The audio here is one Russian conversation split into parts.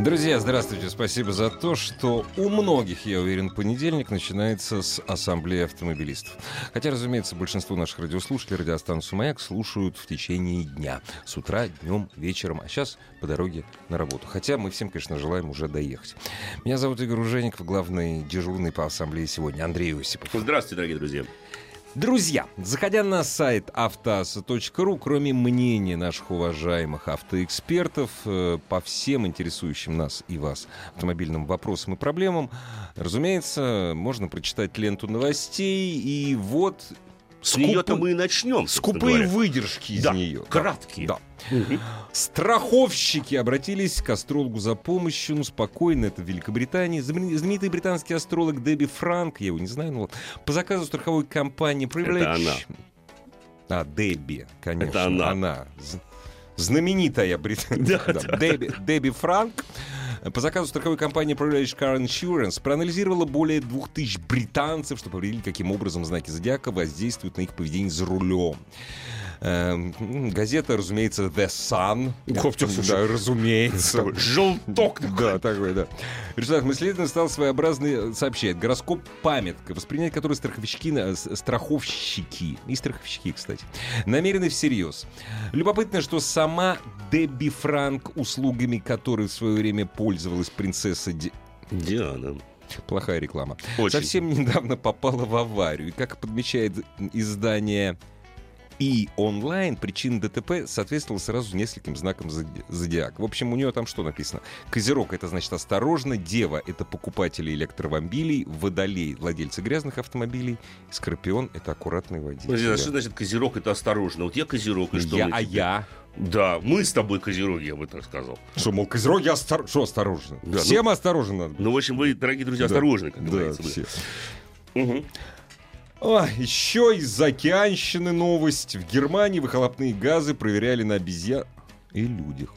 Друзья, здравствуйте. Спасибо за то, что у многих, я уверен, понедельник начинается с Ассамблеи автомобилистов. Хотя, разумеется, большинство наших радиослушателей радиостанцию «Маяк» слушают в течение дня. С утра, днем, вечером, а сейчас по дороге на работу. Хотя мы всем, конечно, желаем уже доехать. Меня зовут Игорь Ужеников, главный дежурный по Ассамблее сегодня, Андрей Осипов. Здравствуйте, дорогие друзья. Друзья, заходя на сайт автоаса.ру, кроме мнения наших уважаемых автоэкспертов э, по всем интересующим нас и вас автомобильным вопросам и проблемам, разумеется, можно прочитать ленту новостей, и вот с нее-то мы и начнем. Скупые говоря. выдержки из да, нее. Краткие. Да. Угу. Страховщики обратились к астрологу за помощью. Ну, спокойно, это в Великобритании. Знаменитый британский астролог Дебби Франк, я его не знаю, но вот, по заказу страховой компании Privilege... Это она. А, Дебби, конечно. Это она. Она. Знаменитая британская. Да, да. Дебби, Дебби Франк по заказу страховой компании Privilege Car Insurance проанализировала более 2000 британцев, чтобы определить, каким образом знаки зодиака воздействуют на их поведение за рулем. Эм, газета, разумеется, The Sun. Да, разумеется. Желток Да, такой, да. В результатах исследования стал своеобразный, сообщает, гороскоп памятка, воспринять который страховщики, страховщики, и страховщики, кстати, намерены всерьез. Любопытно, что сама Дебби Франк, услугами которой в свое время пользовалась принцесса Ди... Диана. Плохая реклама. Очень. Совсем недавно попала в аварию. И, как подмечает издание и онлайн причина ДТП соответствовала сразу нескольким знакам зодиака. В общем, у нее там что написано? Козерог — это значит осторожно, Дева — это покупатели электромобилей, Водолей — владельцы грязных автомобилей, Скорпион — это аккуратный водитель. Подожди, а что значит Козерог — это осторожно? Вот я Козерог, и что я, А я? Да, мы с тобой козероги, я бы так сказал. Что, мол, козероги остор... что осторожно? Да, Всем ну, осторожно надо. Ну, в общем, вы, дорогие друзья, да. осторожны, как да, говорится. Все. Угу. О, еще из океанщины новость. В Германии выхлопные газы проверяли на обезьян и людях.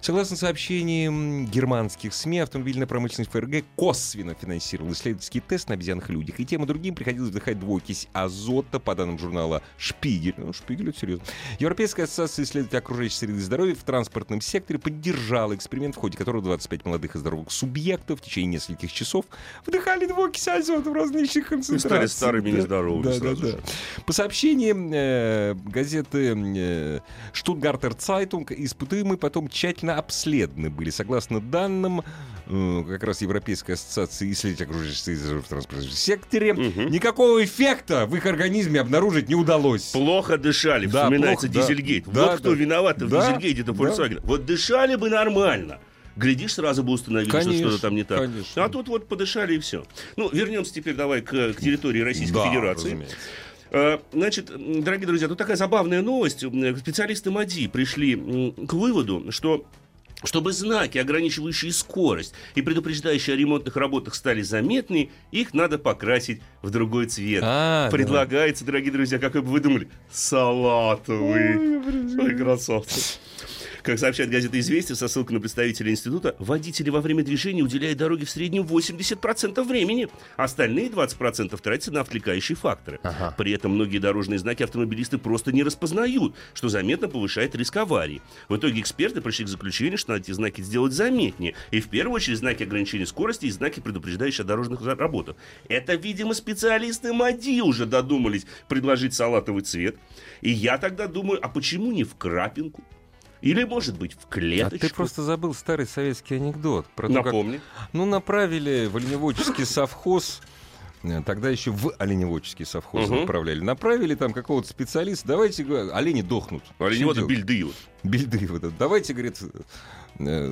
Согласно сообщениям германских СМИ, автомобильная промышленность ФРГ косвенно финансировала исследовательский тест на обезьянах и людях. И тем и другим приходилось вдыхать двуокись азота, по данным журнала «Шпигель». Ну, «Шпигель» — это серьезно. Европейская ассоциация исследователей окружающей среды и здоровья в транспортном секторе поддержала эксперимент, в ходе которого 25 молодых и здоровых субъектов в течение нескольких часов вдыхали двуокись азота в различных концентрациях. И стали старыми и нездоровыми да, сразу да, же. да. По сообщениям э, газеты э, «Штутгартер Цайтунг», испытуемые потом тщательно обследованы были. Согласно данным э, как раз Европейской ассоциации исследователей окружающей среды в транспортном секторе, Мгм. никакого эффекта в их организме обнаружить не удалось. Плохо дышали, Да, вспоминается плохо, да. Дизельгейт. Да, вот кто да. виноват в Да, Дизельгейте, это да. Volkswagen. Вот дышали бы нормально. Глядишь, сразу бы установили, Конечно, что что-то там не так. конечно. А тут вот подышали и все. Ну, вернемся теперь давай к, к территории Российской Да, Федерации. разумеется. Э, Значит, дорогие друзья, тут такая забавная новость. Специалисты МАДИ пришли к выводу, что чтобы знаки, ограничивающие скорость и предупреждающие о ремонтных работах стали заметны, их надо покрасить в другой цвет. А, да. Предлагается, дорогие друзья, как вы бы думали, салатовый. Ой, красавцы. Как сообщает газета «Известия» со ссылкой на представителя института, водители во время движения уделяют дороге в среднем 80% времени. Остальные 20% тратятся на отвлекающие факторы. Ага. При этом многие дорожные знаки автомобилисты просто не распознают, что заметно повышает риск аварий. В итоге эксперты пришли к заключению, что надо эти знаки сделать заметнее. И в первую очередь знаки ограничения скорости и знаки, предупреждающие о дорожных работах. Это, видимо, специалисты МАДИ уже додумались предложить салатовый цвет. И я тогда думаю, а почему не в крапинку? Или, может быть, в А клеточку? ты просто забыл старый советский анекдот. Про то, как- Напомни. Ну, направили в оленеводческий совхоз э, Тогда еще в оленеводческий совхоз Мгм. направляли. Направили там какого-то специалиста. Давайте, олени дохнут. Оленеводы бельды. вот. Бельды это. Давайте, говорит,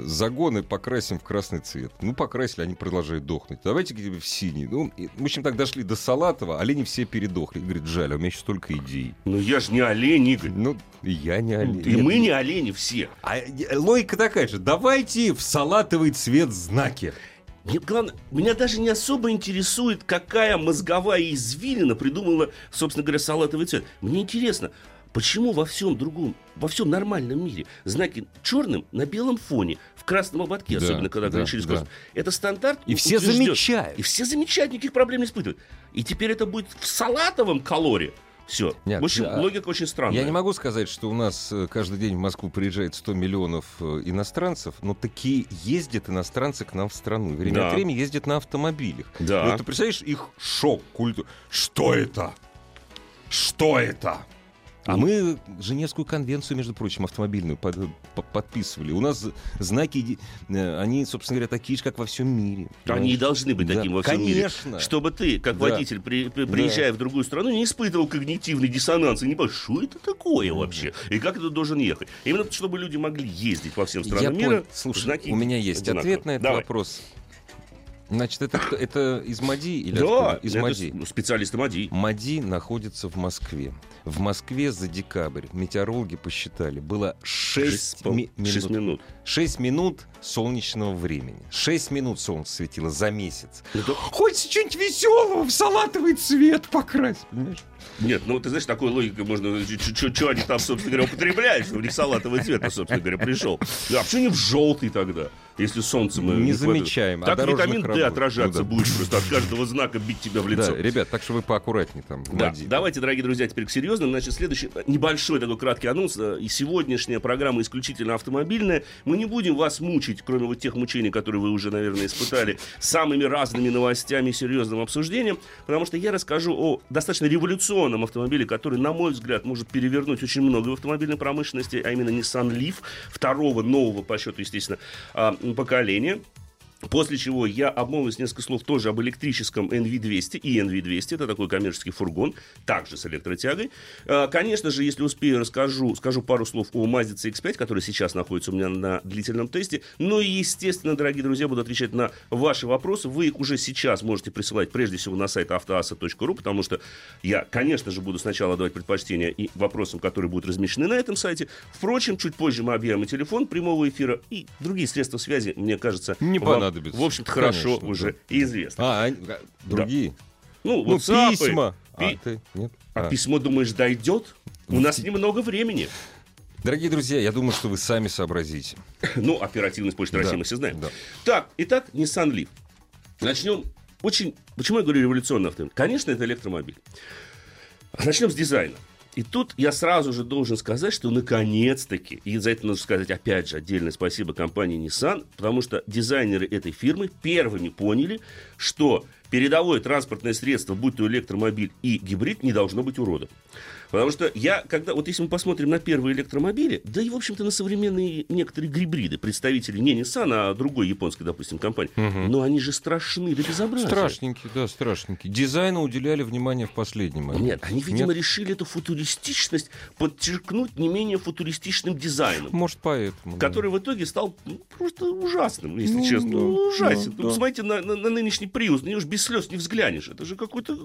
загоны покрасим в красный цвет. Ну, покрасили, они продолжают дохнуть. Давайте в синий. Ну, и, в общем, так дошли до Салатова, олени все передохли. Говорит, жаль, а у меня еще столько идей. Ну, я же не олень, Игорь. Ну, я не олень. И Нет, мы не олени все. А э, логика такая же. Давайте в салатовый цвет знаки. Мне главное, меня даже не особо интересует, какая мозговая извилина придумала, собственно говоря, салатовый цвет. Мне интересно, почему во всем другом, во всем нормальном мире знаки черным на белом фоне, в красном ободке, Да, особенно когда да, ограничили да. скорость. Это стандарт. И все замечают. И все замечают, никаких проблем не испытывают. И теперь это будет в салатовом колоре. Все. Нет, в общем, а логика очень странная. Я не могу сказать, что у нас э, каждый день в Москву приезжает 100 миллионов э, иностранцев, но такие ездят иностранцы к нам в страну. Время Да. от времени ездят на автомобилях. Да. Вот ты представляешь их шок, культу. Что это? Что это? А мы Женевскую конвенцию, между прочим, автомобильную под- по- подписывали. У нас знаки, э, они, собственно говоря, такие же, как во всем мире. Они и Понимаешь? должны быть Да, таким во всем мире. конечно. Чтобы ты, как Да. водитель, при- при- приезжая в другую страну, не испытывал когнитивный диссонанс и не понимал, что это такое вообще, и как это должен ехать. Именно чтобы люди могли ездить по всем Я странам мира. понял. Слушай, знаки у меня есть одинаковые. ответ на этот Давай. вопрос. Значит, это, это из МАДИ или Да, откуда? Из это МАДИ. специалисты МАДИ. МАДИ находится в Москве. В Москве за декабрь метеорологи посчитали, было 6, пол- шесть минут. минут. 6 минут солнечного времени. 6 минут солнце светило за месяц. Это- Хочется что-нибудь веселого в салатовый цвет покрасить, понимаешь? Нет, ну ты знаешь, такой логикой можно... Что они там, собственно говоря, употребляют, что у них салатовый цвет, ну, собственно говоря, пришел. А почему не в желтый тогда, если солнце мы... Не замечаем, а Так дорожных витамин работ. отражаться Ну да. будет просто от каждого знака бить тебя в лицо. Да, ребят, так что вы поаккуратнее там Да, МАДИ. давайте, дорогие друзья, теперь к серьезным. Значит, следующий э, небольшой такой краткий анонс. э, И сегодняшняя программа исключительно автомобильная. Мы не будем вас мучить, кроме вот тех мучений, которые вы уже, наверное, испытали, самыми разными новостями и серьезным обсуждением, потому что я расскажу о достаточно революционном автомобиле, который, на мой взгляд, может перевернуть очень много в автомобильной промышленности, а именно Nissan Leaf, второго нового по счету, естественно, а, поколения. После чего я обмолвлюсь несколько слов тоже об электрическом NV200 и NV200. Это такой коммерческий фургон, также с электротягой. А, Конечно же, если успею, расскажу, скажу пару слов о Mazda CX-5, который сейчас находится у меня на длительном тесте. Ну и, естественно, дорогие друзья, буду отвечать на ваши вопросы. Вы их уже сейчас можете присылать, прежде всего, на сайт автоаса.ру, потому что я, конечно же, буду сначала давать предпочтение и вопросам, которые будут размещены на этом сайте. Впрочем, чуть позже мы объявим и телефон прямого эфира, и другие средства связи, мне кажется, Не вам, понадобится. в общем-то, хорошо Конечно, уже да. известно. А, а, другие? Ну, Ну, WhatsApp, письма. А, пи- ты? Нет? А А. письмо, думаешь, дойдет? У нас немного времени. Дорогие друзья, я думаю, что вы сами сообразите. Ну, оперативность Почты Да, России мы все знаем. да. Так, итак, Nissan Leaf. Начнем очень... Почему я говорю революционный автомобиль? Конечно, это электромобиль. Начнем с дизайна. И тут я сразу же должен сказать, что наконец-таки, и за это нужно сказать опять же отдельное спасибо компании Nissan, потому что дизайнеры этой фирмы первыми поняли, что передовое транспортное средство, будь то электромобиль и гибрид, не должно быть уродом. Потому что я, когда, вот если мы посмотрим на первые электромобили, да и, в общем-то, на современные некоторые гибриды, представители не Nissan, а другой японской, допустим, компании, но они же страшны до безобразия. Страшненький, да, страшненький. Дизайну уделяли внимание в последний момент. Нет, они, видимо, Нет? решили эту футуристичность подчеркнуть не менее футуристичным дизайном. Может, поэтому. да. Который в итоге стал ну, просто ужасным, если Ну, честно. да, Ну, ужасен. да, Ну, да. Посмотрите на, на- на нынешний Приус, на него же без слез не взглянешь. Это же какой-то,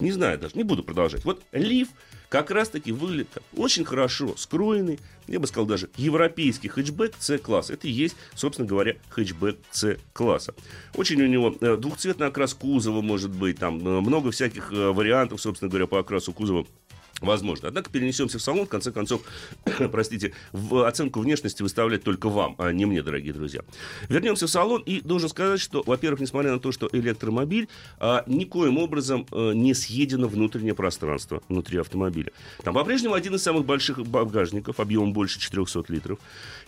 не знаю даже, не буду продолжать. Вот Лив как раз-таки выглядит очень хорошо скроенный, я бы сказал даже европейский хэтчбэк C-класса. Это и есть, собственно говоря, хэтчбэк C-класса. Очень у него э, двухцветный окрас кузова может быть, там э, много всяких э, вариантов, собственно говоря, по окрасу кузова. Возможно. Однако перенесемся в салон, в конце концов, простите, в оценку внешности выставлять только вам, а не мне, дорогие друзья. Вернемся в салон и должен сказать, что, во-первых, несмотря на то, что электромобиль, а, никоим образом а, не съедено внутреннее пространство внутри автомобиля. Там по-прежнему один из самых больших багажников, объемом больше 400 литров.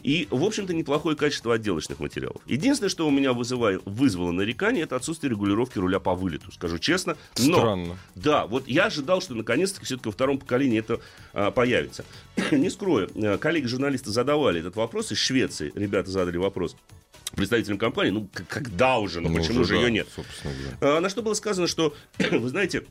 И, в общем-то, неплохое качество отделочных материалов. Единственное, что у меня вызывает, вызвало нарекание, это отсутствие регулировки руля по вылету, скажу честно. Но Странно. да, вот я ожидал, что наконец-таки все-таки во втором поколении это а, появится. Не скрою, а, коллеги-журналисты задавали этот вопрос из Швеции. Ребята задали вопрос представителям компании, ну, когда уже, ну, Ну, почему уже же да, ее нет? Говоря. А, На что было сказано, что, вы знаете,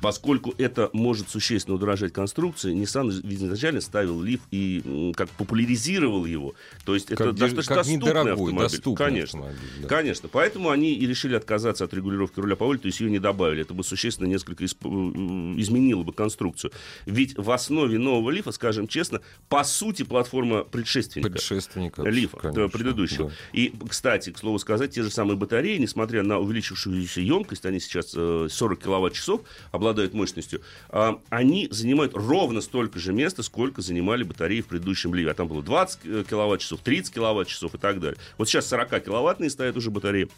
Поскольку это может существенно удорожать конструкции, Nissan изначально ставил лиф и как популяризировал его. То есть это Как, достаточно как доступный автомобиль. доступный Конечно. автомобиль, да. Конечно. Поэтому они и решили отказаться от регулировки руля по воле, то есть ее не добавили. Это бы существенно несколько исп- м, изменило бы конструкцию. Ведь в основе нового лифа, скажем честно, по сути платформа предшественника. Предшественника. Лифа, конечно, э, предыдущего. да. И, кстати, к слову сказать, те же самые батареи, несмотря на увеличившуюся емкость, они сейчас э, 40 киловатт-часов обладают мощностью, а, они занимают ровно столько же места, сколько занимали батареи в предыдущем ливе. А там было 20 э, киловатт-часов, 30 киловатт-часов и так далее. Вот сейчас 40-киловаттные стоят уже батареи.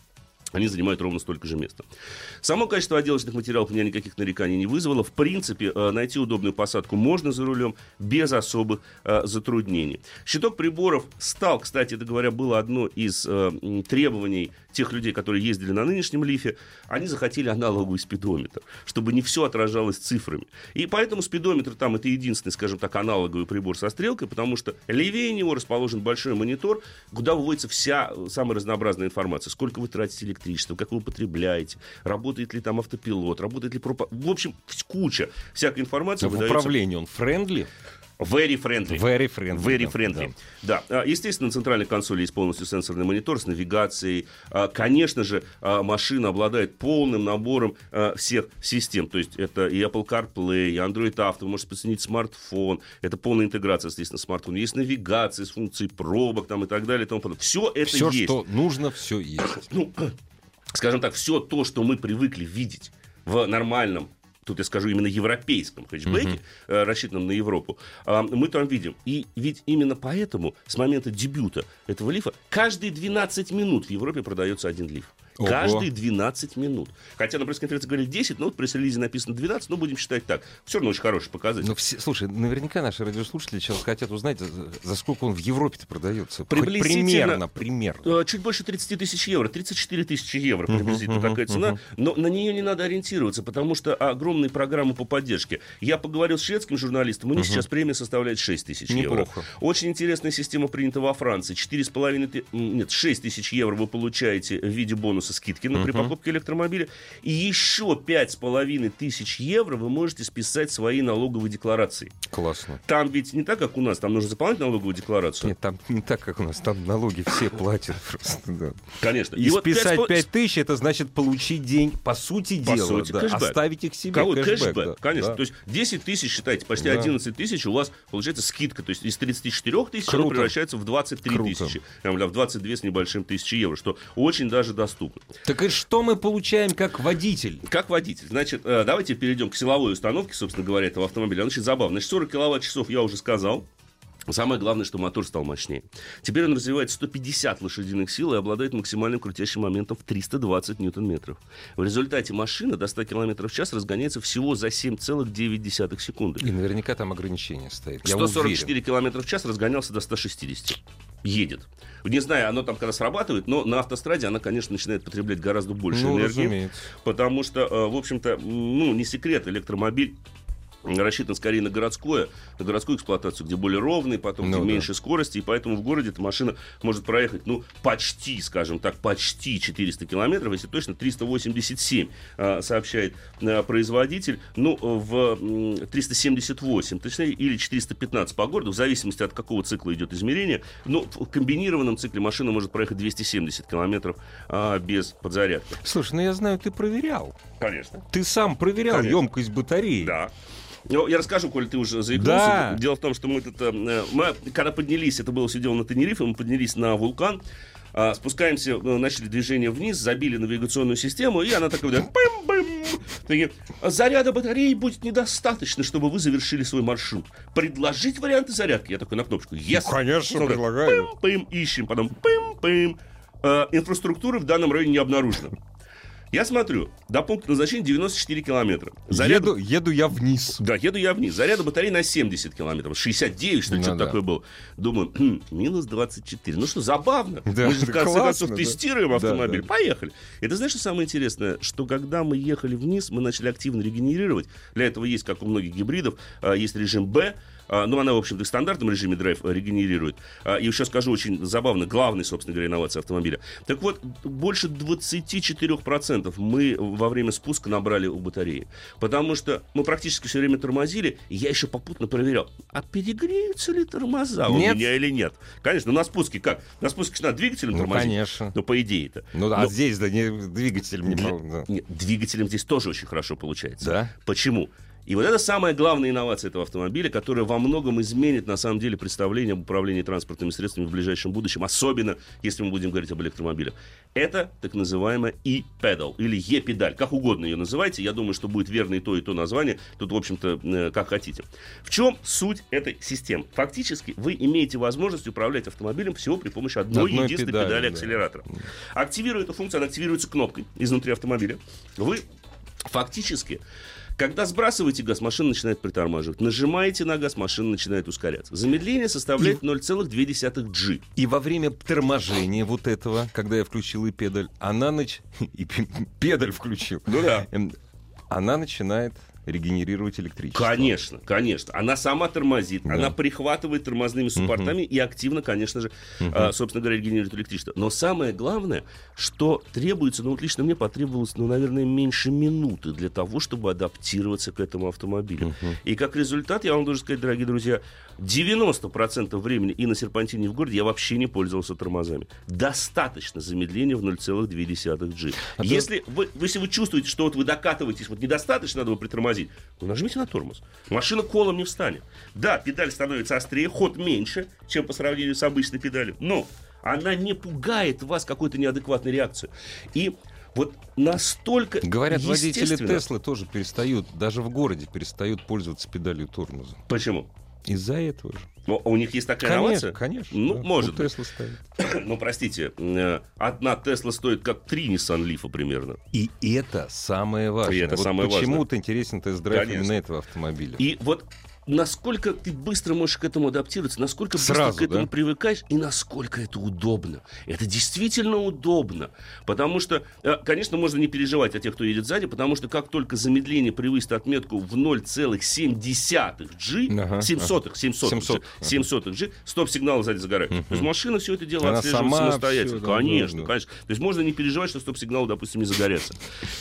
Они занимают ровно столько же места. Само качество отделочных материалов у меня никаких нареканий не вызвало. В принципе, э, найти удобную посадку можно за рулем без особых э, затруднений. Щиток приборов стал, кстати, говоря, было одно из требований тех людей, которые ездили на нынешнем лифе. Они захотели аналоговый спидометр, чтобы не все отражалось цифрами. И поэтому спидометр там это единственный, скажем так, аналоговый прибор со стрелкой, потому что левее него расположен большой монитор, куда выводится вся э, самая разнообразная информация. Сколько вы тратите электричества, как вы употребляете, работает ли там автопилот, работает ли пропа... В общем, куча всякой информации В выдается. управлении он friendly? Very friendly. Very friendly. Very да, friendly. Да. А, Естественно, на центральной консоли есть полностью сенсорный монитор с навигацией. А, Конечно же, а, машина обладает полным набором всех систем. То есть это и Apple CarPlay, и Android Auto, вы можете подсоединить смартфон. Это полная интеграция, естественно, смартфона. Есть навигация с функцией пробок там, и так далее. И тому подобное. Все это Все, есть что нужно, все есть. ну, скажем так, все то, что мы привыкли видеть в нормальном тут я скажу именно европейском хэтчбеке, э, рассчитанном на Европу, а, мы там видим. И ведь именно поэтому с момента дебюта этого лифа каждые 12 минут в Европе продается один лиф. Ого. Каждые 12 минут. Хотя на пресс-конференции говорили 10, но вот в пресс-релизе написано 12, но будем считать так. Все равно очень хороший показатель. Ну, все, слушай, наверняка наши радиослушатели сейчас хотят узнать, за, сколько он в Европе-то продается. Приблизительно- примерно, примерно. Э, Чуть больше 30 тысяч евро, 34 тысячи евро приблизительно мгм, такая цена, но на нее не надо ориентироваться, потому что огромные программы по поддержке. Я поговорил с шведским журналистом, у них сейчас премия составляет 6 тысяч евро. Очень интересная система принята во Франции. 4,5 ты- м, нет, 6 тысяч евро вы получаете в виде бонуса скидки на, при покупке электромобиля. И еще 5,5 тысяч евро вы можете списать свои налоговые декларации. Классно. Там ведь не так, как у нас, там нужно заполнять налоговую декларацию. Нет, там не так, как у нас. Там налоги все платят просто, да. Конечно. И, вот списать 5,5 5 тысяч, это значит получить день, по сути По дела, сути, да, кэшбэк. оставить их себе. Кого? кэшбэк, Кэшбэк, да, конечно. да. То есть 10 тысяч, считайте, почти Да. 11 тысяч у вас получается скидка. То есть из 34 тысяч Круто. превращается в 23 Круто. тысячи. Прям, В 22 с небольшим тысячи евро, что очень даже доступно. Так и что мы получаем как водитель? Как водитель? Значит, э, давайте перейдем к силовой установке, собственно говоря, этого автомобиля. Значит, забавно. Значит, 40 киловатт-часов я уже сказал. Самое главное, что мотор стал мощнее. Теперь он развивает 150 лошадиных сил и обладает максимальным крутящим моментом в 320 ньютон-метров. В результате машина до 100 км в час разгоняется всего за 7,9 секунды. И наверняка там ограничение стоит. Я 144 уверен. километра в час разгонялся до 160. Едет. Не знаю, оно там когда срабатывает, но на автостраде она, конечно, начинает потреблять гораздо больше Ну, энергии. разумеется. Потому что, э, в общем-то, ну, не секрет, электромобиль рассчитан скорее на городское, на городскую эксплуатацию, где более ровный, потом Ну где да. меньше скорости, и поэтому в городе эта машина может проехать, ну, почти, скажем так, почти 400 километров, если точно, 387, а, сообщает а, производитель, ну, в м, 378, точнее, или 415 по городу, в зависимости от какого цикла идет измерение, ну, в комбинированном цикле машина может проехать 270 километров а, без подзарядки. Слушай, ну я знаю, ты проверял. Конечно. Ты сам проверял Конечно. емкость батареи. Да. Ну, я расскажу, коль ты уже заикнулся. Да. Дело в том, что мы тут... э, Мы, когда поднялись, это было все дело на Тенерифе, мы поднялись на вулкан, а, спускаемся, э, начали движение вниз, забили навигационную систему, и она такая... пым-пым. Такие, заряда батареи будет недостаточно, чтобы вы завершили свой маршрут. Предложить варианты зарядки? Я такой на кнопочку. Yes. Ну, конечно, так, предлагаю. Пым-пым, ищем, потом пым-пым. Э, инфраструктуры в данном районе не обнаружено. Я смотрю, до пункта назначения 94 километра. Заряда- Еду, еду я вниз. да, еду я вниз. Заряда батареи на 70 километров. 69, что ли, Ну что-то да. такое было. Думаю, «Хм, минус 24. Ну что, забавно. Да, Мы же, в да конце классно, концов, да. тестируем Да, автомобиль. да. Поехали. И ты знаешь, что самое интересное? Что когда мы ехали вниз, мы начали активно регенерировать. Для этого есть, как у многих гибридов, а, есть режим «Б», ну, она, в общем-то, в стандартном режиме драйв регенерирует. А, и еще скажу очень забавно, главный, собственно говоря, инновация автомобиля. Так вот, больше 24% мы во время спуска набрали у батареи. Потому что мы практически все время тормозили, и я еще попутно проверял, а перегреются ли тормоза у Нет. меня или нет. Конечно, на спуске как? На спуске надо двигателем Ну, тормозить. конечно. Ну, по идее-то. Ну, а Но- здесь, да, не, двигателем не... по- да. нет, двигателем здесь тоже очень хорошо получается. Да? Почему? И вот это самая главная инновация этого автомобиля, которая во многом изменит, на самом деле, представление об управлении транспортными средствами в ближайшем будущем, особенно если мы будем говорить об электромобилях. Это так называемая e-pedal или e-педаль, как угодно ее называйте. Я думаю, что будет верно и то, и то название. Тут, в общем-то, э, как хотите. В чем суть этой системы? Фактически, вы имеете возможность управлять автомобилем всего при помощи одной, Одной единственной педали, педали да. акселератора. Активируя эту функцию, она активируется кнопкой изнутри автомобиля. Вы фактически, когда сбрасываете газ, машина начинает притормаживать. Нажимаете на газ, машина начинает ускоряться. Замедление составляет 0,2 G. И во время торможения вот этого, когда я включил и педаль, она нач... и пе- педаль включил. Ну да. Эм, Она начинает регенерировать электричество. Конечно, конечно. Она сама тормозит, Да. она прихватывает тормозными суппортами и активно, конечно же, а, собственно говоря, регенерирует электричество. Но самое главное, что требуется, ну вот лично мне потребовалось, ну, наверное, меньше минуты для того, чтобы адаптироваться к этому автомобилю. И как результат, я вам должен сказать, дорогие друзья, 90% времени и на серпантине в городе я вообще не пользовался тормозами. Достаточно замедления в 0,2 G. А Если вы, если вы чувствуете, что вот вы докатываетесь, вот недостаточно, надо бы притормозить, ну нажмите на тормоз. Машина колом не встанет. Да, педаль становится острее, ход меньше, чем по сравнению с обычной педалью, но она не пугает вас какой-то неадекватной реакцией. И вот настолько Говорят, водители Теслы тоже перестают, даже в городе перестают пользоваться педалью тормоза. Почему? Из-за этого же. Ну, у них есть такая Конечно, инновация? конечно. Ну, да. может У быть. Тесла стоит. Ну, простите, э, одна Тесла стоит как три Nissan Leaf примерно. И это самое важное. И это Вот самое почему важное. вот интересен тест-драйв именно этого автомобиля. И вот насколько ты быстро можешь к этому адаптироваться, насколько быстро Сразу, к этому да? привыкаешь, и насколько это удобно. Это действительно удобно. Потому что, э, конечно, можно не переживать о тех, кто едет сзади, потому что как только замедление превысит отметку в 0,7 G, Ага, 700, 700, 700, 700 G, стоп-сигналы сзади загорают. То есть машина все это дело Она отслеживает самостоятельно. конечно, да. конечно. То есть можно не переживать, что стоп-сигналы, допустим, не загорятся.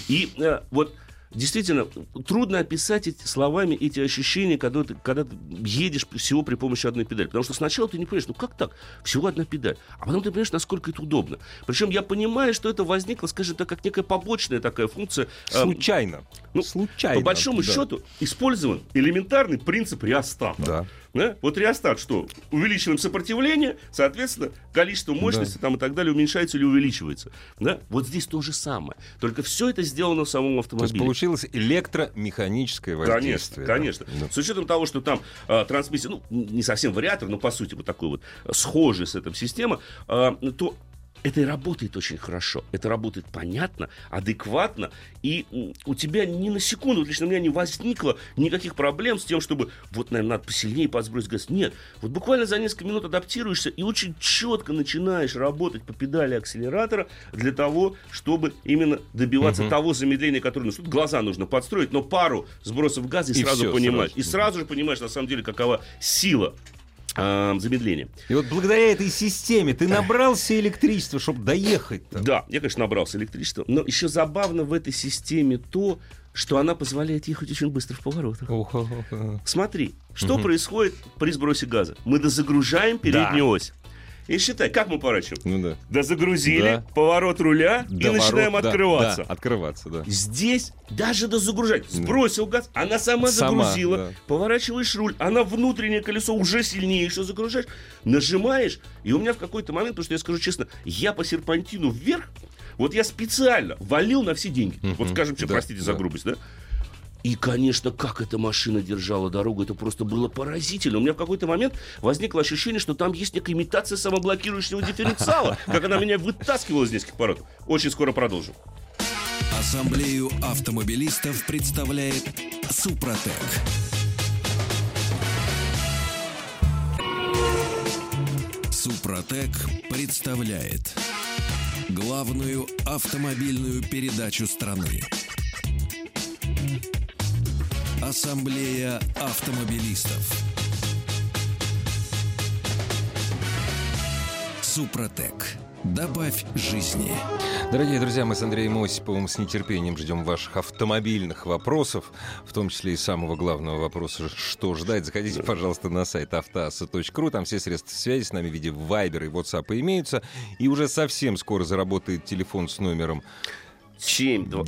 И э, вот Действительно, трудно описать эти, словами эти ощущения, когда ты, когда ты едешь всего при помощи одной педали. Потому что сначала ты не понимаешь, ну как так? Всего одна педаль. А потом ты понимаешь, насколько это удобно. Причем я понимаю, что это возникло, скажем так, как некая побочная такая функция. э, Случайно. ну, Случайно. по большому да. счету использован элементарный принцип реостата. Да. Да? Вот реостат что? Увеличиваем сопротивление, соответственно, количество мощности там, и так далее уменьшается или увеличивается. Да? Вот здесь то же самое. Только все это сделано в самом То есть автомобиле. получилось электромеханическое Конечно, воздействие. конечно. Да. С учетом того, что там а, трансмиссия, ну, не совсем вариатор, но по сути вот такой вот а, схожий с этой система, а, то это работает очень хорошо. Это работает понятно, адекватно, и у тебя ни на секунду, вот лично у меня не возникло никаких проблем с тем, чтобы вот, наверное, надо посильнее подсбросить газ. Нет. Вот буквально за несколько минут адаптируешься и очень четко начинаешь работать по педали акселератора для того, чтобы именно добиваться того замедления, которое нужно. Тут глаза нужно подстроить, но пару сбросов газа и, И сразу всё, понимаешь. сразу. И сразу же понимаешь, на самом деле, какова сила замедления. И вот благодаря этой системе ты набрался электричества, чтобы доехать. Да, я, конечно, набрался электричества, но еще забавно в этой системе то, что она позволяет ехать очень быстро в поворотах. Смотри, что происходит при сбросе газа. Мы дозагружаем переднюю ось. И считай, как мы поворачиваем? Ну да. Дозагрузили, Да. поворот руля и Да, начинаем ворот, да, открываться. да, открываться, да. Здесь даже дозагружать. Сбросил газ, она сама, Сама, загрузила. да. Поворачиваешь руль, она внутреннее колесо уже сильнее еще загружаешь. Нажимаешь, и у меня в какой-то момент, потому что я скажу честно, я по серпантину вверх, вот я специально валил на все деньги. Вот скажем, что, да, простите за да. грубость, да? И, конечно, как эта машина держала дорогу, это просто было поразительно. У меня в какой-то момент возникло ощущение, что там есть некая имитация самоблокирующего дифференциала, как она меня вытаскивала из нескольких поворотов. Очень скоро продолжим. Ассамблею автомобилистов представляет Супротек. Супротек представляет главную автомобильную передачу страны. Ассамблея автомобилистов. Супротек. Добавь жизни. Дорогие друзья, мы с Андреем Осиповым с нетерпением ждем ваших автомобильных вопросов, в том числе и самого главного вопроса, что ждать. Заходите, пожалуйста, на сайт автоаса.ру, там все средства связи с нами в виде Viber и WhatsApp имеются, и уже совсем скоро заработает телефон с номером 7, 2...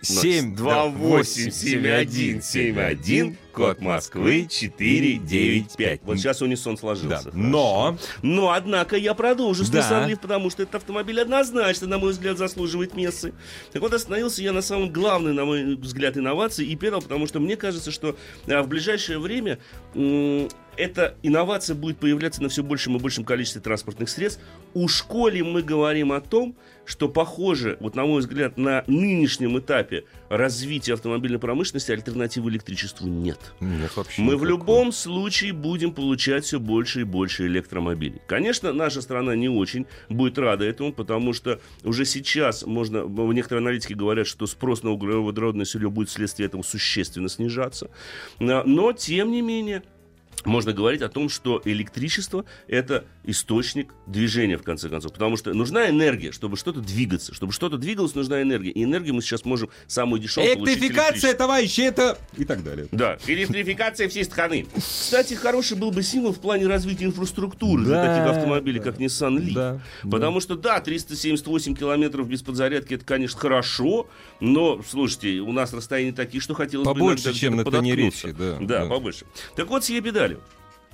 7, 2, 8, 7, 1, 7, 1, код Москвы 495. Вот сейчас унисон Да. сложился. Но Но, однако, я продолжу Да. Leaf, потому что этот автомобиль однозначно, на мой взгляд, заслуживает мессы. Так вот, остановился я на самом главной, на мой взгляд, инновации и первом, потому что мне кажется, что а, в ближайшее время эта инновация будет появляться на все большем и большем количестве транспортных средств. У школе мы говорим о том, что похоже, вот на мой взгляд, на нынешнем этапе развития автомобильной промышленности альтернативы электричеству нет. нет вообще Мы в никакой. любом случае будем получать все больше и больше электромобилей. Конечно, наша страна не очень будет рада этому, потому что уже сейчас можно, некоторые аналитики говорят, что спрос на углеводородное сырье будет вследствие этого существенно снижаться. Но, тем не менее, можно говорить о том, что электричество – это источник движения, в конце концов. Потому что нужна энергия, чтобы что-то двигаться. Чтобы что-то двигалось, нужна энергия. И энергию мы сейчас можем самую дешевую получить Электрификация, товарищи, это... И так далее. Да, электрификация всей страны. Кстати, хороший был бы символ в плане развития инфраструктуры для таких автомобилей, как Nissan Leaf. Потому что, да, 378 километров без подзарядки, это, конечно, хорошо, но, слушайте, у нас расстояния такие, что хотелось Побольше, бы иногда чем на. Тенерифе, да, Да, побольше. Так вот, сие педали.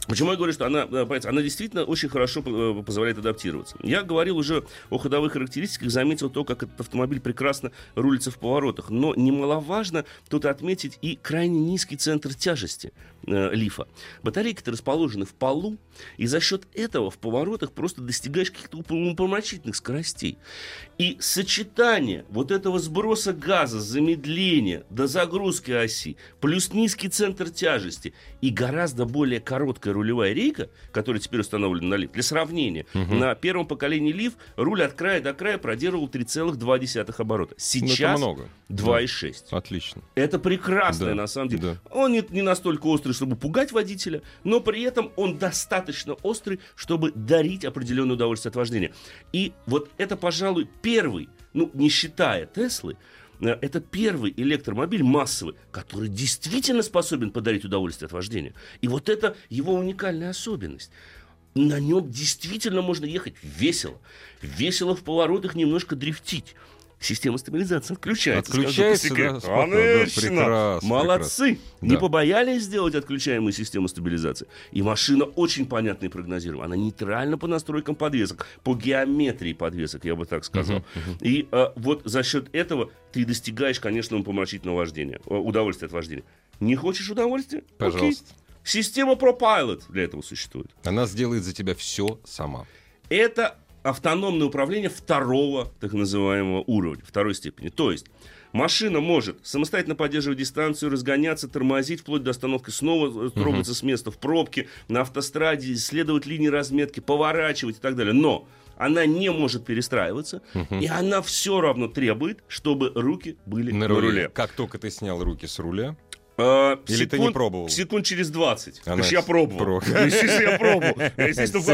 Почему я говорю, что она, понимаете, она действительно очень хорошо э, позволяет адаптироваться. Я говорил уже о ходовых характеристиках, заметил то, как этот автомобиль прекрасно рулится в поворотах. Но немаловажно тут отметить и крайне низкий центр тяжести э, лифа. Батарейки-то расположены в полу, и за счет этого в поворотах просто достигаешь каких-то умопомрачительных скоростей. И сочетание вот этого сброса газа, замедления до загрузки оси, плюс низкий центр тяжести и гораздо более короткая рулевая рейка, которая теперь установлена на лифт, для сравнения, на первом поколении лиф руль от края до края проделывал 3,2 оборота. Сейчас Ну, много. 2,6. Отлично. Это прекрасно, Да, на самом деле. да. Он не, не настолько острый, чтобы пугать водителя, но при этом он достаточно острый, чтобы дарить определенное удовольствие от вождения. И вот это, пожалуй, первый, ну, не считая Теслы, это первый электромобиль массовый, который действительно способен подарить удовольствие от вождения. И вот это его уникальная особенность. На нем действительно можно ехать весело. Весело в поворотах немножко дрифтить. Система стабилизации отключается. Отключается, да, спокойно, да, Конечно. прекрасно, Молодцы. прекрасно. Не Да. побоялись сделать отключаемую систему стабилизации. И машина очень понятная и прогнозируемая. Она нейтральна по настройкам подвесок, по геометрии подвесок, я бы так сказал. И э, вот за счет этого ты достигаешь, конечно, помрачительного вождения, э, удовольствия от вождения. Не хочешь удовольствия? Окей. Пожалуйста. Система ProPilot для этого существует. Она сделает за тебя все сама. Это автономное управление второго, так называемого уровня, второй степени. То есть машина может самостоятельно поддерживать дистанцию, разгоняться, тормозить, вплоть до остановки, снова э, трогаться с места в пробке, на автостраде, исследовать линии разметки, поворачивать и так далее. Но она не может перестраиваться, и она все равно требует, чтобы руки были На на, руле. руле. Как только ты снял руки с руля, А, Или ты не пробовал? Секунд через 20. Она Конечно, я пробовал. про- Естественно, я пробовал. Я, естественно, в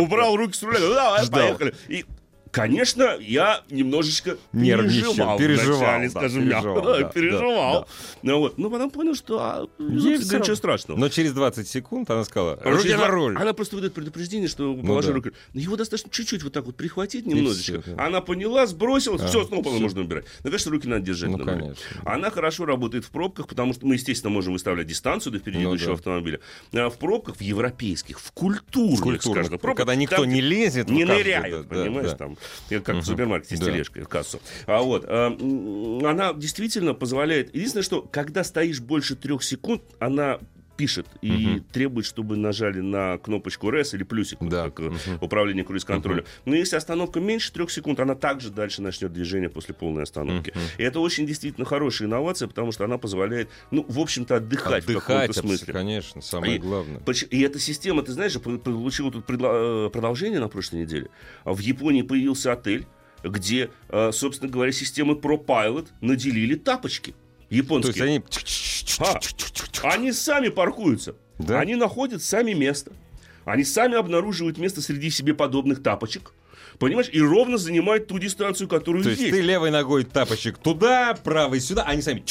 убрал руки с руля. Ждал. поехали. И, конечно, я немножечко Нервничал, переживал. переживал, вначале, да, скажем переживал. Да, да, переживал. Ну, вот. Но потом понял, что а, ну, всё ничего страшного. но через 20 секунд она сказала, руки она, на руль. она просто выдает предупреждение, что Ну положи да. руки. Но Его достаточно чуть-чуть вот так вот прихватить немножечко. да. Она поняла, сбросила, А, все, снова всё. можно убирать. Ну, конечно, руки надо держать Ну, на конечно. Она хорошо работает в пробках, потому что мы, естественно, можем выставлять дистанцию до впереди Ну, идущего да. автомобиля. А в пробках, в европейских, в культурных, В культурных, скажем, пробках, когда никто там, не лезет не каждую, ныряют, да, да, понимаешь, да. там, как в Мгм. супермаркете с Да. тележкой в кассу. А вот, а, она действительно позволяет... Единственное, что когда стоишь больше трех секунд, она пишет и Мгм. требует, чтобы нажали на кнопочку RES или плюсик, вот Да. как Мгм. управление круиз-контролем. Но если остановка меньше трех секунд, она также дальше начнет движение после полной остановки. Мгм. И это очень действительно хорошая инновация, потому что она позволяет, ну, в общем-то, отдыхать, в Отдыхать, каком-то смысле. конечно, самое И- главное. И эта система, ты знаешь, получила тут э, продолжение на прошлой неделе. В Японии появился отель, где, э, собственно говоря, системы ProPilot наделили тапочки То есть японские. они... А, они сами паркуются. Да? Они находят сами место. Они сами обнаруживают место среди себе подобных тапочек, Понимаешь? И ровно занимает ту дистанцию, которую То есть есть. ты левой ногой тапочек туда, правой сюда, они сами...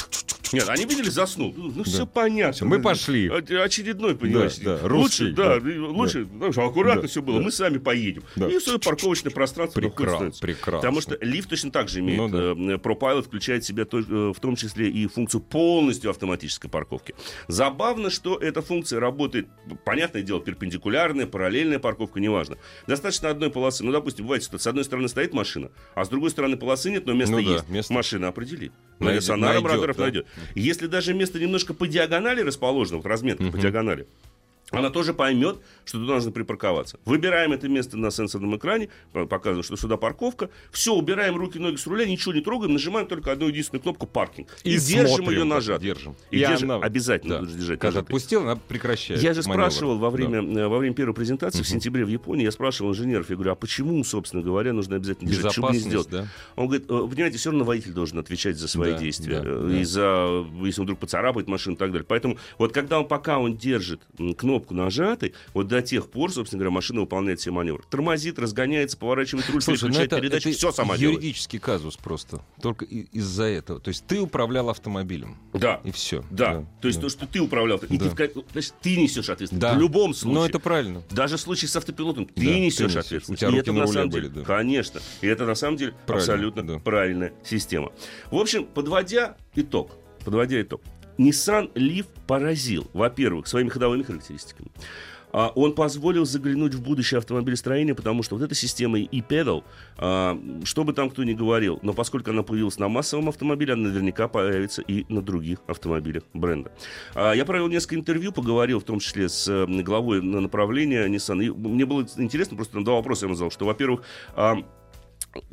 Нет, они видели, заснул. Ну, ну все понятно. Мы пошли. Очередной, понимаешь. Да, да, лучше, да, да, лучше, знаешь, аккуратно Да, все было. да. Мы сами поедем. Да. И в свое парковочное пространство Прекра- доходит становится. прекрасно. Потому что лифт точно так же имеет. Ну да. э, ProPilot включает в себя э, в том числе и функцию полностью автоматической парковки. Забавно, что эта функция работает, понятное дело, перпендикулярная, параллельная парковка, неважно. Достаточно одной полосы. Ну, допустим, бывает, что с одной стороны стоит машина, а с другой стороны полосы нет, но место Ну да, есть. место- Машина определит. Найдет- Сонаром найдет, да. найдет. Если даже место немножко по диагонали расположено, вот разметка по диагонали, она тоже поймет, что туда нужно припарковаться. Выбираем это место на сенсорном экране, показываем, что сюда парковка. Все, убираем руки, ноги с руля, ничего не трогаем, нажимаем только одну единственную кнопку паркинг. И, держим смотрим, ее как нажатой. Держим. И, держим. она- Обязательно да. держать Когда отпустил, она прекращает Я же маневр. спрашивал во Да. время, э, во время первой презентации в сентябре в Японии, я спрашивал инженеров, я говорю, а почему, собственно говоря, нужно обязательно держать, чтобы не сделать? да? Он говорит, «Э, вы понимаете, все равно водитель должен отвечать за свои Да, действия. да, э, да. И за, если он вдруг поцарапает машину и так далее. Поэтому вот когда он, пока он держит м, кнопку нажатой, вот до тех пор, собственно говоря, машина выполняет все маневры. Тормозит, разгоняется, поворачивает руль, Слушай, ну переключает это, передачу, это все сама делает. юридический казус просто. Только из-за этого. То есть ты управлял автомобилем. Да. И все. Да. то есть то, что ты управлял, и Да. ты, значит, ты несешь ответственность. Да. В любом случае. Но это правильно. Даже в случае с автопилотом ты Да, ты несешь несешь. ответственность. У тебя И руки это на на самом были, деле, да. конечно. И это на самом деле Правильно, абсолютно да. правильная система. В общем, подводя итог, подводя итог, Nissan Leaf поразил, во-первых, своими ходовыми характеристиками. А, Он позволил заглянуть в будущее автомобилестроения, потому что вот эта система e-pedal, а, что бы там кто ни говорил, но поскольку она появилась на массовом автомобиле, она наверняка появится и на других автомобилях бренда. А, Я провел несколько интервью, поговорил в том числе с главой на направления Nissan. И мне было интересно, просто там два вопроса я ему задал, что, во-первых, а,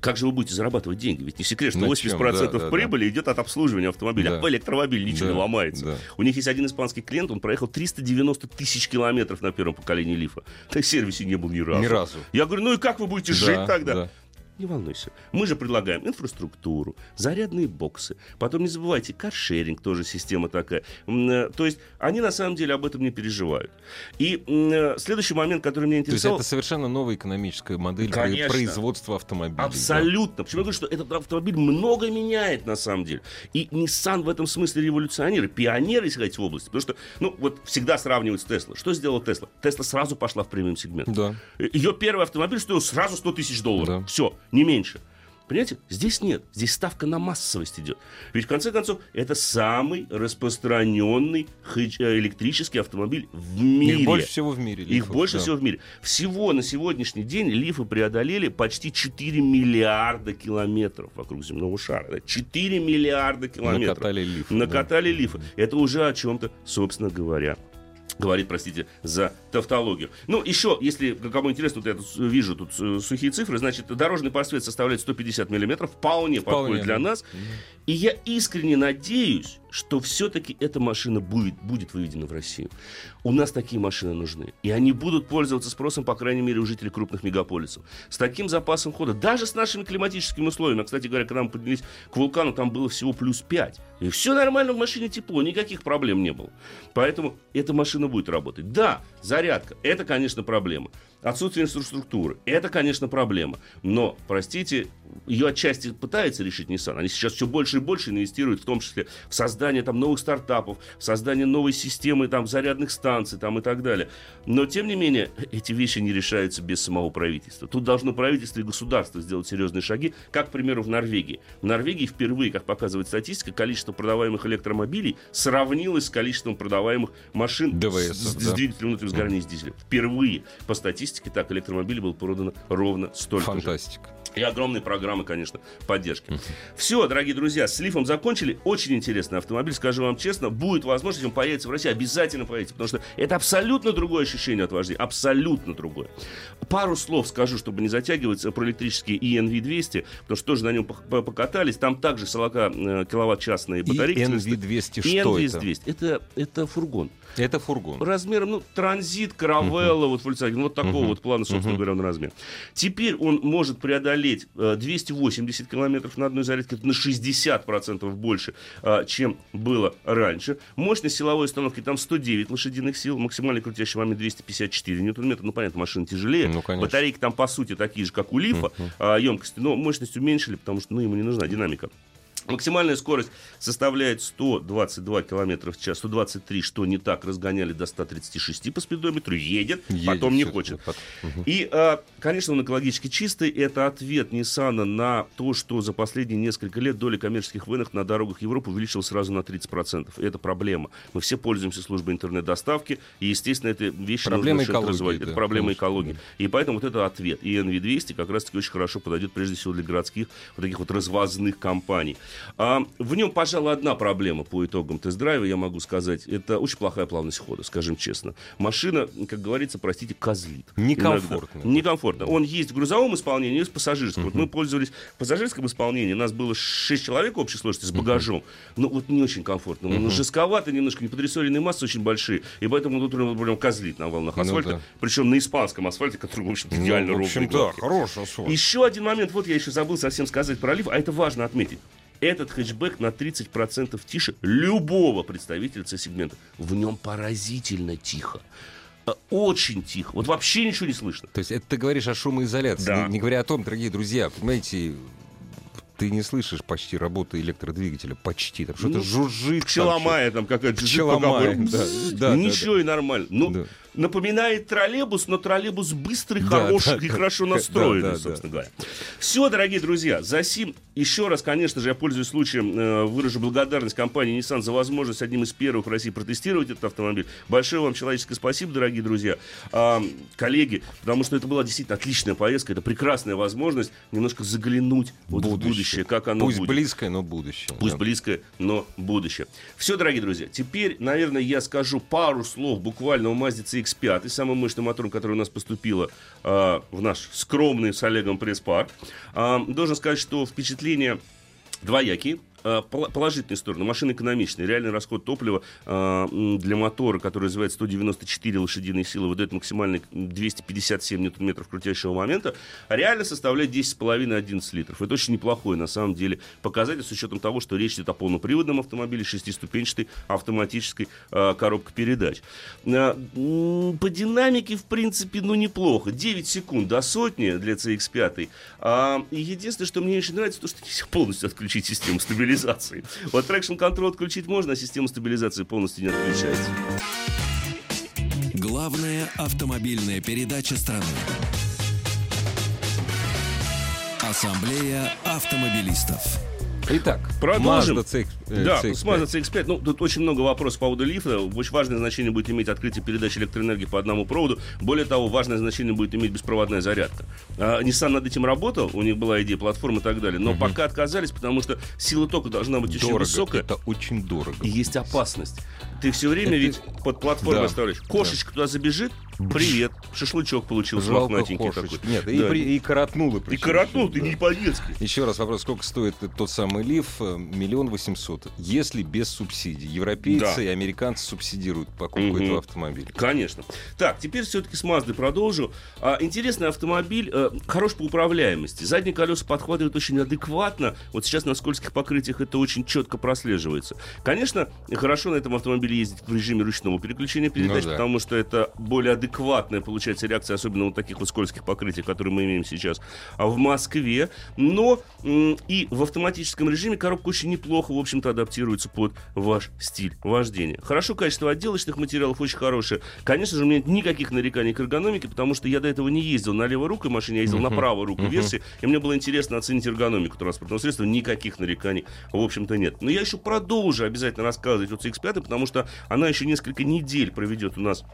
как же вы будете зарабатывать деньги? Ведь не секрет, что На 80% чем? Да, да, прибыли идет от обслуживания автомобиля. Да. А электромобиль ничего Да, не ломается. да. У них есть один испанский клиент, он проехал 390 тысяч километров на первом поколении Лифа. Так в сервисе не был ни разу. Ни разу. Я говорю, ну и как вы будете Да, жить тогда? да. Не волнуйся. Мы же предлагаем инфраструктуру, зарядные боксы. Потом не забывайте, каршеринг тоже система такая. Э, То есть они на самом деле об этом не переживают. И э, следующий момент, который меня То есть интересовал... это совершенно новая экономическая модель Конечно. производства автомобилей. да. Абсолютно. Почему я говорю, что этот автомобиль много меняет на самом деле. И Nissan в этом смысле революционер, пионер, если хотите, в области. Потому что, ну, вот всегда сравнивают с Tesla. Что сделала Tesla? Tesla сразу пошла в премиум сегмент. Да. Ее первый автомобиль стоил сразу 100 тысяч долларов. Да. Все, не меньше. Понимаете? Здесь нет. Здесь ставка на массовость идет. Ведь, в конце концов, это самый распространенный э, электрический автомобиль в мире. Их больше всего в мире. Их лифов, больше да. всего в мире. Всего на сегодняшний день лифы преодолели почти 4 миллиарда километров вокруг земного шара. Да, 4 миллиарда километров. Накатали лифы, Накатали лифы. Это уже о чем-то, собственно говоря, говорит, простите, за тавтологию. Ну, еще, если кому интересно, вот я тут вижу тут э, сухие цифры, значит, дорожный просвет составляет 150 миллиметров, вполне, Вполне, подходит для нас. И я искренне надеюсь, что все-таки эта машина будет, будет выведена в Россию. У нас такие машины нужны. И они будут пользоваться спросом, по крайней мере, у жителей крупных мегаполисов. С таким запасом хода, даже с нашими климатическими условиями. А, кстати говоря, когда мы поднялись к вулкану, там было всего плюс 5. И все нормально, в машине тепло, никаких проблем не было. Поэтому эта машина будет работать. Да, зарядка, это, конечно, проблема. Отсутствие инфраструктуры, это, конечно, проблема. Но, простите, ее отчасти пытается решить Nissan. Они сейчас все больше и больше инвестируют, в том числе в создание там, новых стартапов, в создание новой системы там, зарядных станций там, и так далее. Но, тем не менее, эти вещи не решаются без самого правительства. Тут должно правительство и государство сделать серьезные шаги, как, к примеру, в Норвегии. В Норвегии впервые, как показывает статистика, количество продаваемых электромобилей сравнилось с количеством продаваемых машин ДВС, с, с да. двигателем внутреннего сгорания из дизеля. Впервые по статистике так электромобилей было продано ровно столько же. И огромные программы, конечно, поддержки. Все, дорогие друзья, с лифом закончили. Очень интересный автомобиль, скажу вам честно. Будет возможность, он появится в России, обязательно поедете, потому что это абсолютно другое ощущение от вождения. Абсолютно другое. Пару слов скажу, чтобы не затягивать э, про электрический ENV200, потому что тоже на нем покатались. Там также 40 э, киловатт-часные батарейки. ENV200 что это? ENV200. Это, это фургон Это фургон. размером, ну, транзит, каравелла, вот Volkswagen, вот такого вот плана, собственно говоря, он размер. Теперь он может преодолеть преодолеть 280 километров на одной зарядке, это на 60% больше, чем было раньше. Мощность силовой установки там 109 лошадиных сил, максимальный крутящий момент 254 ньютон-метров. Ну, понятно, машина тяжелее. Ну, Батарейки там, по сути, такие же, как у Лифа, uh-huh. емкости, но мощность уменьшили, потому что ну, ему не нужна динамика. Максимальная скорость составляет 122 км в час, 123, что не так, разгоняли до 136 по спидометру, едет, едет потом не хочет. Под... Угу. И, а, конечно, он экологически чистый. Это ответ Nissan на то, что за последние несколько лет доля коммерческих вынок на дорогах Европы увеличилась сразу на 30%. И это проблема. Мы все пользуемся службой интернет-доставки, и, естественно, это вещи проблема нужно экологии, развивать. Да, это проблема конечно, экологии. Да. И поэтому вот это ответ. И NV200 как раз-таки очень хорошо подойдет, прежде всего, для городских вот таких вот развозных компаний. А, в нем, пожалуй, одна проблема по итогам тест-драйва, я могу сказать. Это очень плохая плавность хода, скажем честно. Машина, как говорится, простите, козлит. Некомфортно. Иногда. Некомфортно. Он есть в грузовом исполнении, есть в пассажирском. Uh-huh. Вот мы пользовались в пассажирском исполнении. У нас было 6 человек общей сложности с багажом. Uh-huh. Ну, вот не очень комфортно. Uh-huh. жестковато немножко, неподрессоренные массы очень большие. И поэтому тут прям козлит на волнах асфальта. Ну, да. Причем на испанском асфальте, который, в общем-то, идеально ну, в общем, ровный. Да, хороший асфальт. Еще один момент, вот я еще забыл совсем сказать про лиф, а это важно отметить этот хэтчбэк на 30% тише любого представителя C-сегмента. В нем поразительно тихо э, очень тихо. Вот вообще ничего не слышно. То есть это ты говоришь о шумоизоляции. Да. Не, не говоря о том, дорогие друзья, понимаете, ты не слышишь почти работы электродвигателя. Почти. Там что-то ну, жужжит. Пчеломая там, там какая-то. Пчеломая, да, да, Ничего да, и нормально. Ну, да напоминает троллейбус, но троллейбус быстрый, да, хороший да, и хорошо настроенный, да, собственно говоря. Все, дорогие друзья, за сим еще раз, конечно же, я пользуюсь случаем, э, выражу благодарность компании Nissan за возможность одним из первых в России протестировать этот автомобиль. Большое вам человеческое спасибо, дорогие друзья, э, коллеги, потому что это была действительно отличная поездка, это прекрасная возможность немножко заглянуть вот будущее. в будущее, как оно Пусть будет. близкое, но будущее. Пусть да. близкое, но будущее. Все, дорогие друзья, теперь, наверное, я скажу пару слов буквально о Mazda X5, самым мощным мотором, который у нас поступило э, в наш скромный с Олегом пресс-парк. Э, должен сказать, что впечатления двоякие. Э, положительные стороны. Машина экономичная. Реальный расход топлива э, для мотора, который развивает 194 лошадиные силы, выдает максимальный 257 ньютон-метров крутящего момента, реально составляет 10,5-11 литров. Это очень неплохой, на самом деле, показатель с учетом того, что речь идет о полноприводном автомобиле, шестиступенчатой автоматической э, коробкой передач. По динамике, в принципе, ну, неплохо. 9 секунд до сотни для CX-5. А, и единственное, что мне очень нравится, то, что нельзя полностью отключить систему стабилизации стабилизации. Вот traction control отключить можно, а система стабилизации полностью не отключается. Главная автомобильная передача страны. Ассамблея автомобилистов. Итак, продолжим. Mazda CX, э, да, CX-5. Mazda CX-5. Ну, тут очень много вопросов по поводу лифта. Очень важное значение будет иметь открытие передачи электроэнергии по одному проводу. Более того, важное значение будет иметь беспроводная зарядка. А, Nissan над этим работал, у них была идея платформы и так далее. Но угу. пока отказались, потому что сила тока должна быть дорого, очень высокая. Это очень дорого. И есть опасность. Ты все время это... ведь под платформой да. оставляешь. Кошечка да. туда забежит, привет, шашлычок получился Жалко мохнатенький такой. Нет, да. и, при, и коротнула. И коротнул, ты да. не по-детски. Еще раз вопрос, сколько стоит тот самый лиф? Э, миллион восемьсот. Если без субсидий. Европейцы да. и американцы субсидируют покупку угу. этого автомобиля. Конечно. Так, теперь все-таки с Mazda продолжу. А, интересный автомобиль, а, хорош по управляемости. Задние колеса подхватывают очень адекватно. Вот сейчас на скользких покрытиях это очень четко прослеживается. Конечно, хорошо на этом автомобиле ездить в режиме ручного переключения передач, ну, да. потому что это более адекватная получается реакция, особенно вот таких вот скользких покрытиях, которые мы имеем сейчас а в Москве. Но и в автоматическом режиме коробка очень неплохо, в общем-то, адаптируется под ваш стиль вождения. Хорошо качество отделочных материалов, очень хорошее. Конечно же, у меня нет никаких нареканий к эргономике, потому что я до этого не ездил на леворукой машине, я ездил uh-huh. на правую руку uh-huh. версии, и мне было интересно оценить эргономику транспортного средства. Никаких нареканий, в общем-то, нет. Но я еще продолжу обязательно рассказывать о CX-5, потому что она еще несколько недель проведет у нас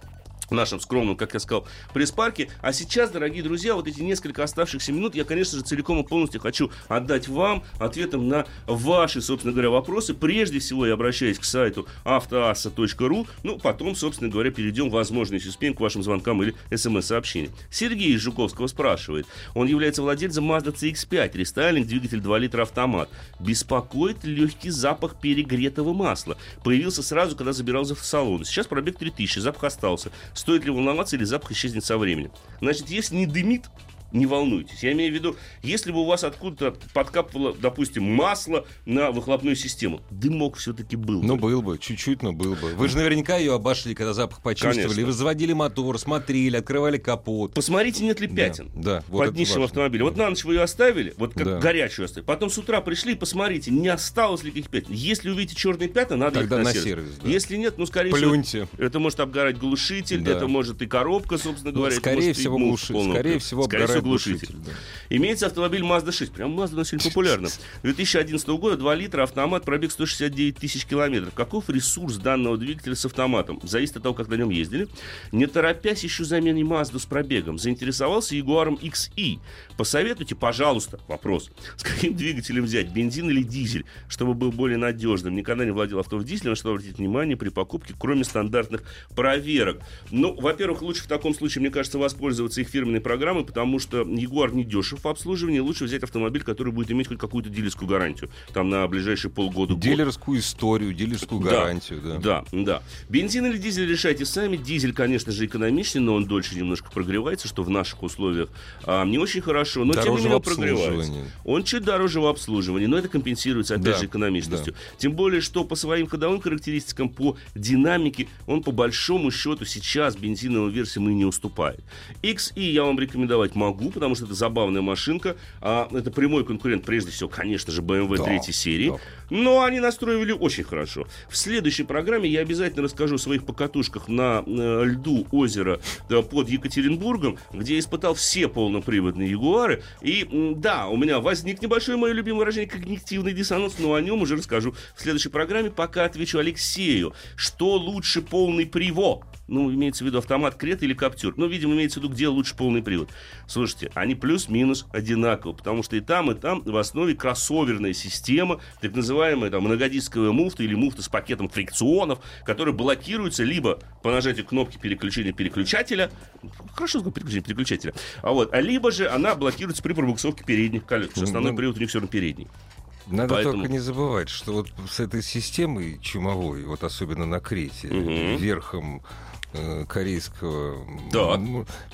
в нашем скромном, как я сказал, пресс-парке. А сейчас, дорогие друзья, вот эти несколько оставшихся минут я, конечно же, целиком и полностью хочу отдать вам ответом на ваши, собственно говоря, вопросы. Прежде всего, я обращаюсь к сайту автоасса.ру. Ну, потом, собственно говоря, перейдем, возможно, если успеем, к вашим звонкам или смс-сообщениям. Сергей из Жуковского спрашивает. Он является владельцем Mazda CX-5, рестайлинг, двигатель 2 литра автомат. Беспокоит легкий запах перегретого масла. Появился сразу, когда забирался в салон. Сейчас пробег 3000, запах остался. Стоит ли волноваться или запах исчезнет со временем? Значит, если не дымит, не волнуйтесь. Я имею в виду, если бы у вас откуда-то подкапывало, допустим, масло на выхлопную систему, дымок все-таки был. Ну, бы. был бы, чуть-чуть, но был бы. Вы же наверняка ее обошли, когда запах почувствовали. Конечно. Вы заводили мотор, смотрели, открывали капот. Посмотрите, нет ли пятен Да, да, вот под днищем автомобиля. Вот на ночь вы ее оставили, вот как Да. горячую оставили. Потом с утра пришли, посмотрите, не осталось ли каких пятен. Если увидите черные пятна, надо Тогда их на, на сервис. сервис, да. Если нет, ну, скорее Плюньте. всего, это может обгорать глушитель, Да. это может и коробка, собственно Ну, говоря. это скорее всего, глушитель. Скорее всего, обгорает глушитель. да. Имеется автомобиль Mazda 6. Прям Mazda у нас сегодня популярна. 2011 года, 2 литра, автомат, пробег 169 тысяч километров. Каков ресурс данного двигателя с автоматом? Зависит от того, как на нем ездили. Не торопясь, ищу замене Mazda с пробегом. Заинтересовался Jaguar XI. Посоветуйте, пожалуйста, вопрос. С каким двигателем взять? Бензин или дизель? Чтобы был более надежным. Никогда не владел авто в дизеле, на что обратить внимание при покупке, кроме стандартных проверок. Ну, во-первых, лучше в таком случае, мне кажется, воспользоваться их фирменной программой, потому что Jaguar не дешев в обслуживании. Лучше взять автомобиль, который будет иметь хоть какую-то дилерскую гарантию. Там на ближайшие полгода. год. Дилерскую историю, дилерскую гарантию, да. Да, да. Бензин или дизель решайте сами. Дизель, конечно же, экономичнее, но он дольше немножко прогревается, что в наших условиях а, не очень хорошо, но тем Дороже не менее прогревается. Он чуть дороже в обслуживании, но это компенсируется, опять Да, же, экономичностью. Тем более, что по своим ходовым характеристикам, по динамике, он по большому счету сейчас бензиновой версии мы не уступает. XI я вам рекомендовать могу, потому что это забавная машинка. А, это прямой конкурент, прежде всего, конечно же, BMW Да, 3 серии. да. Но они настроили очень хорошо. В следующей программе я обязательно расскажу о своих покатушках на э, льду озера э, под Екатеринбургом, где я испытал все полноприводные Ягуары. И да, у меня возник небольшое мое любимое выражение когнитивный диссонанс, но о нем уже расскажу в следующей программе. Пока отвечу Алексею, что лучше полный привод? Ну, имеется в виду автомат Крета или Каптюр. Ну, видимо, имеется в виду, где лучше полный привод. Слушайте, они плюс-минус одинаковы, потому что и там, и там в основе кроссоверная система, так называемая там, многодисковая муфта или муфта с пакетом фрикционов, которая блокируется либо по нажатию кнопки переключения переключателя, хорошо сказал переключение переключателя, а вот, а либо же она блокируется при пробуксовке передних колес, потому что основной Ну, привод у них все равно передний. Надо Поэтому- только не забывать, что вот с этой системой чумовой, вот особенно на Крете, Мгм. верхом корейского, Да.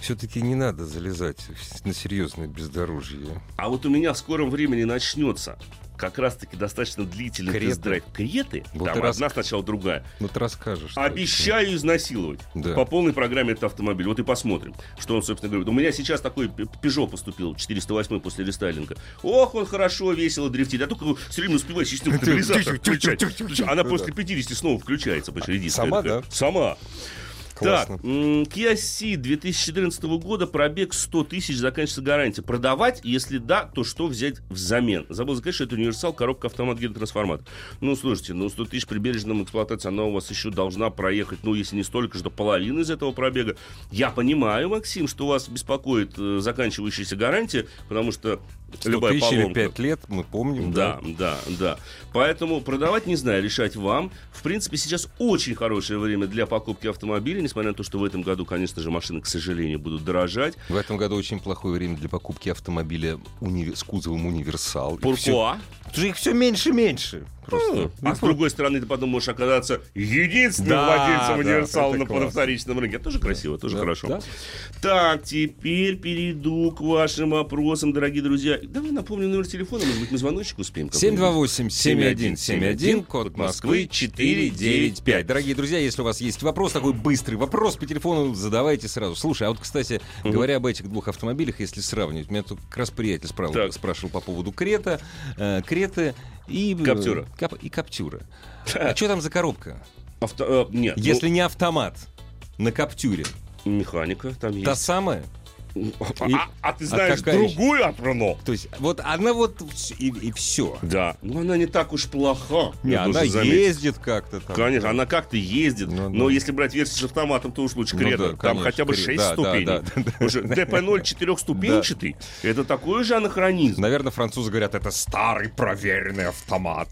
все-таки не надо залезать на серьезное бездорожье. А вот у меня в скором времени начнется как раз-таки достаточно длительный Крета. тест-драйв Креты. Вот там рас- одна сначала другая. Ну ты расскажешь. точно. Обещаю изнасиловать. Да. По полной программе этот автомобиль. Вот и посмотрим, что он, собственно, говорит. У меня сейчас такой п- Peugeot поступил, 408 после рестайлинга. Ох, он хорошо, весело дрифтит. Я только все время успеваю систему стабилизатора включать. Она после 50 снова включается. редиска Сама, да? Сама. Классно. Так, Kia Ceed 2014 года, пробег 100 тысяч, заканчивается гарантия. Продавать? Если да, то что взять взамен? Забыл сказать, что это универсал, коробка, автомат, гидротрансформатор. Ну, слушайте, ну 100 тысяч при бережном эксплуатации, она у вас еще должна проехать, ну, если не столько, что половина из этого пробега. Я понимаю, Максим, что вас беспокоит э, заканчивающаяся гарантия, потому что 100 любая тысяч или поломка... 5 лет, мы помним. Да, да, да. Поэтому продавать не знаю, решать вам. В принципе, сейчас очень хорошее время для покупки автомобиля, несмотря на то, что в этом году, конечно же, машины, к сожалению, будут дорожать. В этом году очень плохое время для покупки автомобиля уни- с кузовом универсал. Пуркуа. Потому что их все меньше и меньше. Просто. А с другой стороны, ты потом можешь оказаться единственным Да, владельцем да, универсала на, классно. на вторичном рынке. Это тоже красиво, тоже Да, хорошо. да. Так, теперь перейду к вашим вопросам, дорогие друзья. Давай напомню номер телефона, может быть, мы звоночек успеем. какой-нибудь? 728-7171, код Москвы 495. Дорогие друзья, если у вас есть вопрос, такой быстрый вопрос по телефону, задавайте сразу. Слушай, а вот, кстати, говоря об этих двух автомобилях, если сравнивать, меня тут как раз приятель спрашивал, Так. спрашивал по поводу Крета, э, Креты и... э, Каптюра. Кап- и Каптюра. А что там за коробка? Авто- э, нет, ну, Если не автомат на Каптюре, механика там есть. та самая? А, И- а- а ты а знаешь какая еще? другую от Renault? То есть вот она вот и, и все. Да. Но она не так уж плоха. Не, она заметить. ездит как-то там. Конечно, она как-то ездит, Ну, но да. если брать версию с автоматом, то уж лучше Ну Крета. да, Там конечно, хотя бы Крета. 6 Да, да, ступеней. да, да, Уже ДП-0 четырехступенчатый. Это такой же анахронизм. Наверное, французы говорят, это старый проверенный автомат.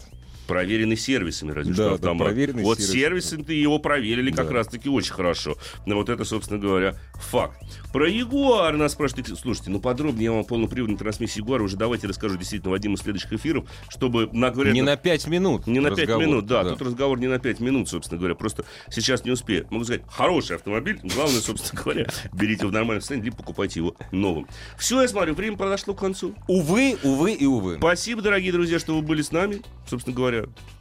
Проверенный сервисами, разве Да, что да, автомат. проверенный вот сервисами. сервисы его проверили как Да. раз-таки очень хорошо. Но вот это, собственно говоря, факт. Про Ягуар нас спрашивают. Слушайте, ну подробнее я вам полноприводной трансмиссии Ягуара уже давайте расскажу действительно в одном из следующих эфиров, чтобы на говоря, Не на 5 минут. не на 5 разговор, минут, да, Тут разговор не на 5 минут, собственно говоря. Просто сейчас не успею. Могу сказать, хороший автомобиль. Главное, собственно говоря, берите его в нормальном состоянии, либо покупайте его новым. Все, я смотрю, время подошло к концу. Увы, увы и увы. Спасибо, дорогие друзья, что вы были с нами. Собственно говоря,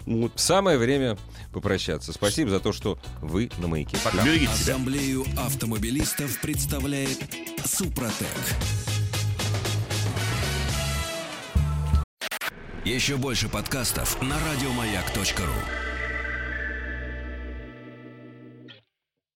вот. Самое время попрощаться. Спасибо за то, что вы на маяке. Пока. Берегите себя. Ассамблею автомобилистов представляет Супротек. Еще больше подкастов на радиомаяк.ру.